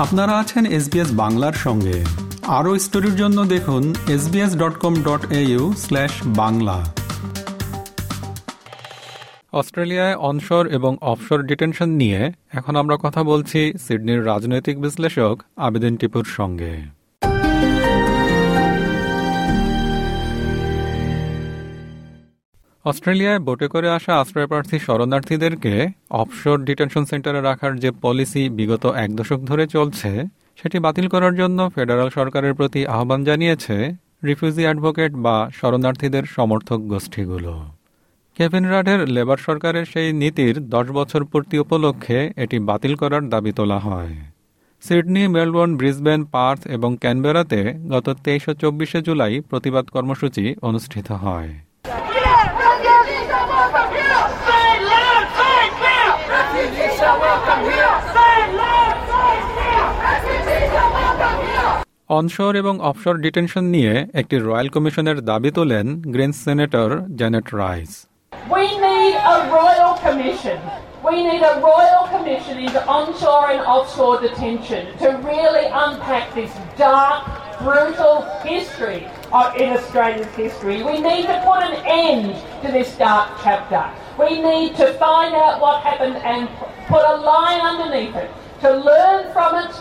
আপনারা আছেন এসবিএস বাংলার সঙ্গে। আরও স্টোরির জন্য দেখুন SBS dot com dot Bangla. অস্ট্রেলিয়ায় অনশোর এবং অফশোর ডিটেনশন নিয়ে এখন আমরা কথা বলছি সিডনির রাজনৈতিক বিশ্লেষক আবেদিন টিপুর সঙ্গে। অস্ট্রেলিয়ায় বোটে করে আসা আশ্রয়প্রার্থী শরণার্থীদেরকে অফশোর ডিটেনশন সেন্টারে রাখার যে পলিসি বিগত এক দশক ধরে চলছে, সেটি বাতিল করার জন্য ফেডারাল সরকারের প্রতি আহ্বান জানিয়েছে রিফিউজি অ্যাডভোকেট বা শরণার্থীদের সমর্থক গোষ্ঠীগুলো। কেভিন রাডের লেবার সরকারের সেই নীতির দশ বছর পূর্তি উপলক্ষে এটি বাতিল করার দাবি তোলা হয়। সিডনি, মেলবোর্ন, ব্রিসবেন, পার্থ এবং ক্যানবেরাতে গত তেইশ ও চব্বিশে জুলাই প্রতিবাদ কর্মসূচি অনুষ্ঠিত হয়। অনশোর এবং অফশোর ডিটেনশন নিয়ে একটি রয়্যাল কমিশনের দাবি তোলেন green senator Janet Rice We need a royal commission. We need a royal commission into onshore and offshore detention to really unpack this dark, brutal history of, in Australia's history. We need to put an end to this dark chapter. We need to find out what happened and put a line underneath it to learn from it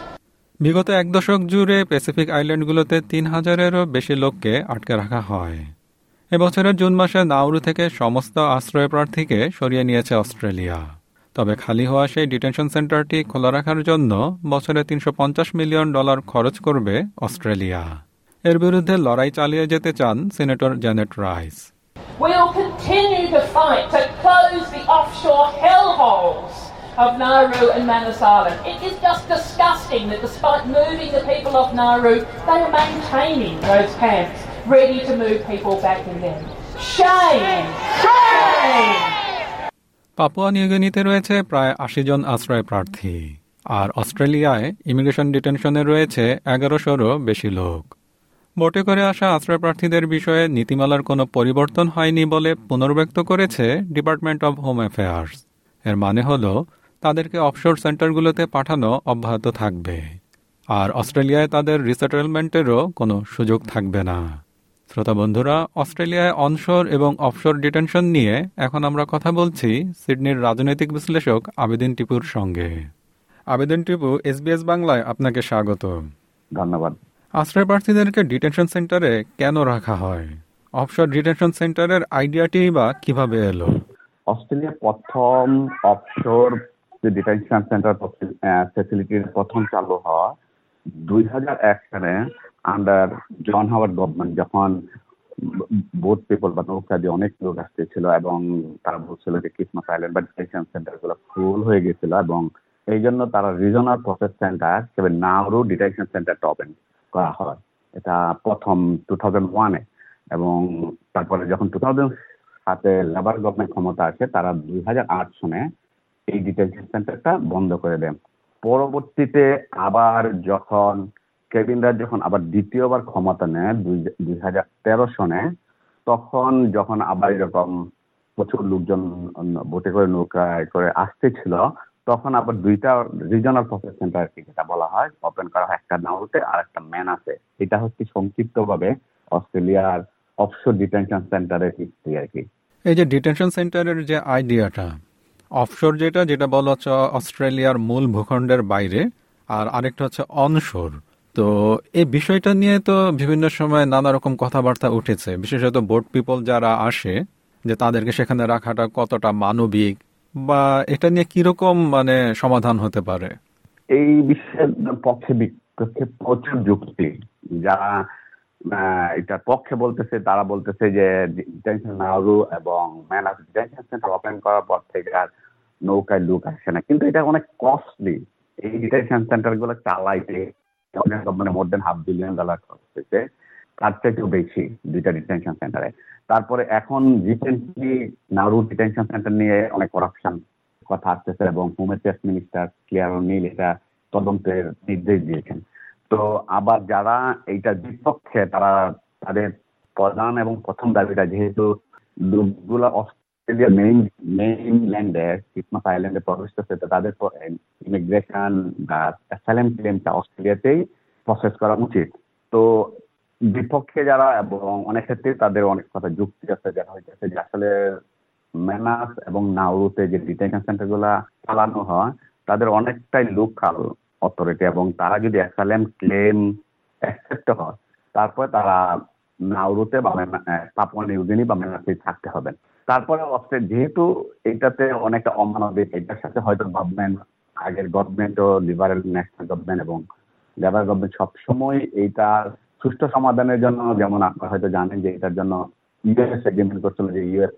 বিগত এক দশক জুড়ে Pacific আইল্যান্ডগুলোতে তিন হাজারেরও বেশি লোককে আটকে রাখা হয়। এবছরের জুন মাসে নাউরু থেকে সমস্ত আশ্রয় প্রার্থীকে সরিয়ে নিয়েছে অস্ট্রেলিয়া। তবে খালি হওয়া সেই ডিটেনশন সেন্টারটি খোলা রাখার জন্য বছরে তিনশো পঞ্চাশ মিলিয়ন ডলার খরচ করবে অস্ট্রেলিয়া। এর বিরুদ্ধে লড়াই চালিয়ে যেতে চান senator Janet Rice. We'll continue to fight to close the offshore hellholes. Of Nauru and Manus Island. It is just disgusting that despite moving the people of Nauru, they are maintaining those camps, ready to move people back in them. Shame! Shame! Papua নিউগিনিতে রয়েছে প্রায় আশি জন আশ্রয় প্রার্থী আর অস্ট্রেলিয়ায় immigration ডিটেনশনে রয়েছে এগারোশোরও বেশি লোক বোটে করে আসা আশ্রয় প্রার্থীদের বিষয়ে নীতিমালার কোনো পরিবর্তন হয়নি বলে পুনর্ব্যক্ত করেছে ডিপার্টমেন্ট অব হোম অ্যাফেয়ার্স এর মানে হলো তাদেরকে অফশোর সেন্টারগুলোতে পাঠানো অব্যাহত থাকবে। আর অস্ট্রেলিয়ায় তাদের রিসেটেলমেন্টেরও কোনো সুযোগ থাকবে না। শ্রোতা বন্ধুরা অস্ট্রেলিয়ায় অনশোর এবং অফশোর ডিটেনশন নিয়ে এখন আমরা কথা বলছি সিডনির রাজনৈতিক বিশ্লেষক আবেদিন টিপুর সঙ্গে। আবেদন টিপু এসবিএস বাংলায় আপনাকে স্বাগত। ধন্যবাদ। আশ্রয় প্রার্থীদেরকে ডিটেনশন সেন্টারে কেন রাখা হয়? অফশোর ডিটেনশন সেন্টারের আইডিয়াটি বা কীভাবে এলো? অস্ট্রেলিয়া প্রথম অফশোর যে ডিটেনশন সেন্টার ফেসিলিটির প্রথম চালু হওয়া দুই হাজার এক সালে আন্ডার জন হাওয়ার্ড গভর্নমেন্ট যখন বোট পিপল বা নৌকা দিয়ে অনেক লোক আসতেছিল এবং তারা বলছিল যে ক্রিসমাস আইল্যান্ড বা ডিটেনশন সেন্টারগুলো ফুল হয়ে গেছিল এবং এই জন্য তারা রিজনাল প্রসেস সেন্টার হিসেবে নাওরু ডিটেনশন সেন্টারটা ওপেন করা হয়। এটা প্রথম টু থাউজেন্ড ওয়ানে এবং তারপরে যখন টু থাউজেন্ড সাথে লেবার গভর্নমেন্ট ক্ষমতা আসে, তারা দুই হাজার আট সনে এই ডিটেনশন সেন্টারটা বন্ধ করে দেন। পরবর্তীতে আবার যখন কেবিনরা যখন আবার দ্বিতীয়বার ক্ষমতা নেয় দুই হাজার তেরো সনে, তখন যখন আবার এরকম প্রচুর লোকজন বোটে করে নৌকায় করে আসতেছিল, তখন আবার দুইটা রিজনাল প্রসেস সেন্টার আর কি যেটা বলা হয় ওপেন করা হয়। একটা নাউরুতে আর একটা ম্যান আছে। এটা হচ্ছে সংক্ষিপ্তভাবে অস্ট্রেলিয়ার অফশোর ডিটেনশন সেন্টারের হিস্ট্রি আর কি। এই যে ডিটেনশন সেন্টারের যে আইডিয়াটা অফশোর যেটা যেটা বলা হচ্ছে অস্ট্রেলিয়ার মূল ভূখণ্ডের বাইরে, আর আরেকটা হচ্ছে অনশোর তো এই বিষয়টা নিয়ে তো বিভিন্ন সময় নানা রকম কথাবার্তা উঠেছে। বিশেষত বোট পিপল যারা আসে, যে তাদেরকে সেখানে রাখাটা কতটা মানবিক, বা এটা নিয়ে কীরকম মানে সমাধান হতে পারে? এই বিশ্বের পক্ষে বিপক্ষে প্রচুর যুক্তি। যারা এটা পক্ষে বলতেছে, তারা বলতেছে যে ডিটেনশন নাউরু এবং ম্যান ডিটেনশন সেন্টার ওপেন করার পর থেকে আর নৌকায় লুক আসে না। কিন্তু এটা অনেক কস্টলি এই ডিটেনশন সেন্টারগুলো চালাইতে মানে more than half billion dollar খরচ হয়েছে। তার থেকেও বেশি দুইটা ডিটেনশন সেন্টারে তারপরে এখন রিসেন্টলি নাউরু ডিটেনশন সেন্টার নিয়ে অনেক করাপশন কথা আসতেছে এবং home affairs minister Clare Neil এটা তদন্তের নির্দেশ দিয়েছেন। তো আবার যারা এইটা বিপক্ষে তারা তাদের প্রধান এবং প্রথম দাবিটা যেহেতু লোকগুলা অস্ট্রেলিয়ার মেইন ল্যান্ডে ক্রিসমাস আইল্যান্ডে প্রবেশ করছে তো তাদের ইমিগ্রেশন বা অ্যাসাইলেম ক্লেমটা অস্ট্রেলিয়াতেই প্রসেস করা উচিত। তো বিপক্ষে যারা এবং অনেক ক্ষেত্রে তাদের অনেক কথা যুক্তি আছে যেটা হইতেছে যে আসলে মেনাস এবং নাউরুতে যে ডিটেনশন সেন্টারগুলা চালানো হয়, তাদের অনেকটাই লোকাল অথরিটি এবং তারা যদি অ্যাসাইলেম ক্লেম অ্যাকসেপ্ট হয়, তারপরে তারা নাউরুতে বা পাপুয়া নিউগিনি বা মেনাসে থাকতে হবে। তারপরে অস্ট্রেলিয়া যেহেতু এটাতে অনেকটা অমানবিক, এটার সাথে হয়তো গভর্নমেন্ট আগের গভর্নমেন্ট ও লিবারেল ন্যাশনাল গভর্নমেন্ট এবং লেবার গভর্নমেন্ট সবসময় এইটা সুষ্ঠু সমাধানের জন্য, যেমন আপনারা হয়তো জানেন যে এটার জন্য ইউএস এগ্রিমেন্ট করছিল যে ইউএস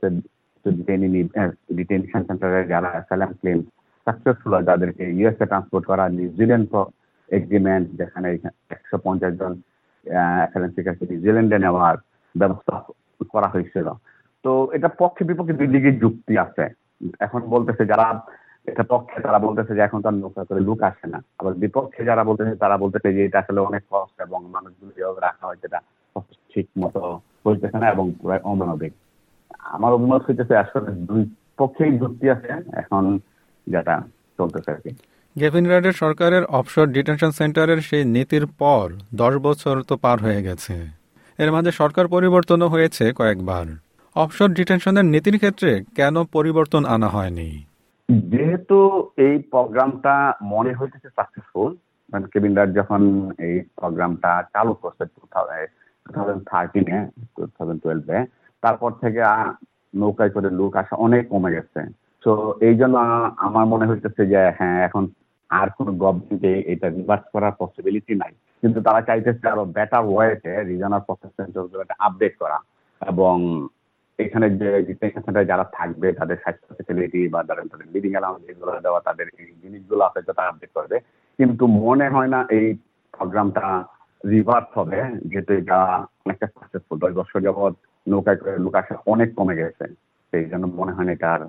ডিটেনশন সেন্টারে যারা অ্যাসাইলাম ক্লেম সাকসেসফুল হয়, তাদেরকে ইউএসএ ট্রান্সপোর্ট করা নিউজিল্যান্ড এগ্রিমেন্ট যেখানে একশো পঞ্চাশ জন অ্যাসাইলাম নিউজিল্যান্ডে নেওয়ার ব্যবস্থা করা হয়েছিল। তো এটা পক্ষে বিপক্ষে দুই দিকে যুক্তি আছে। এখন বলতেছে যারা এটা পক্ষে, তারা বলতেছে যে এখন তার নৌকা করে লুক আসে না। আবার বিপক্ষে যারা বলতেছে, তারা বলতেছে যে এটা আসলে অনেক কষ্ট এবং মানুষগুলো যেভাবে রাখা হয় সেটা ঠিক মতো হইতেছে না এবং পুরাই অমানবিক। আমার অভিমত হইতেছে আসলে দুই পক্ষেই যুক্তি আছে, এখন যেটা চলতেছে আর কি। গেভিন রাডের সরকারের অফশোর ডিটেনশন সেন্টারের সেই নীতির পর দশ বছর তো পার হয়ে গেছে। এর মাঝে সরকার পরিবর্তনও হয়েছে কয়েকবার। অফশোর ডিটেনশনের নীতির ক্ষেত্রে কেন পরিবর্তন আনা হয়নি? যেহেতু এই প্রোগ্রামটা মনে হইতেছে সাকসেসফুল মানে কেবিন রাড যখন এই প্রোগ্রামটা চালু করছে টু থাউজেন্ড থার্টিনে টু থাউজেন্ড টুয়েলভে তারপর থেকে নৌকায় করে লোক আসা অনেক কমে গেছে। তো এই জন্য আমার মনে হইতেছে যে হ্যাঁ এখন আর কোন গভর্নমেন্টে এটা রিভার্স করার পসিবিলিটি নাই। কিন্তু তারা চাইতেছে আরও বেটার ওয়েতে রিজনাল প্রসেস সেন্টারগুলোকে আপডেট করা এবং এখানে যে ডিটেনশন সেন্টারে যারা থাকবে, তাদের স্বাস্থ্য ফেসিলিটি বা তাদের তাদের লিভিং অ্যালাউন্স এগুলো দেওয়া, তাদের এই জিনিসগুলো আছে তারা আপডেট করবে। কিন্তু মনে হয় না এই প্রোগ্রামটা রিভার্স হবে, যেহেতু এটা অনেকটা সাকসেসফুল দশ বছর যাবৎ নৌকায় করে লোক আসা অনেক কমে গেছে। সেই জন্য মনে হয় না এটা আর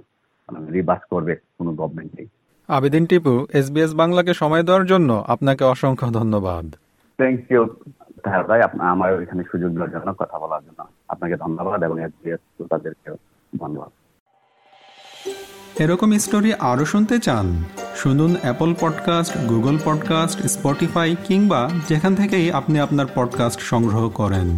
রিভার্স করবে কোনো গভর্নমেন্টই আবেদিন টিপু এসবিএস বাংলাকে সময় দেওয়ার জন্য আপনাকে অসংখ্য ধন্যবাদ। থ্যাংক ইউ হ্যাঁ ভাই আমার এখানে সুযোগ দেওয়ার জন্য কথা বলার জন্য আপনাকে ধন্যবাদ এবং এসবিএস তাদেরকেও ধন্যবাদ। এরকম স্টোরি আরও শুনতে চান, শুনুন Apple podcast Google podcast Spotify কিংবা যেখান থেকেই আপনি আপনার পডকাস্ট সংগ্রহ করেন।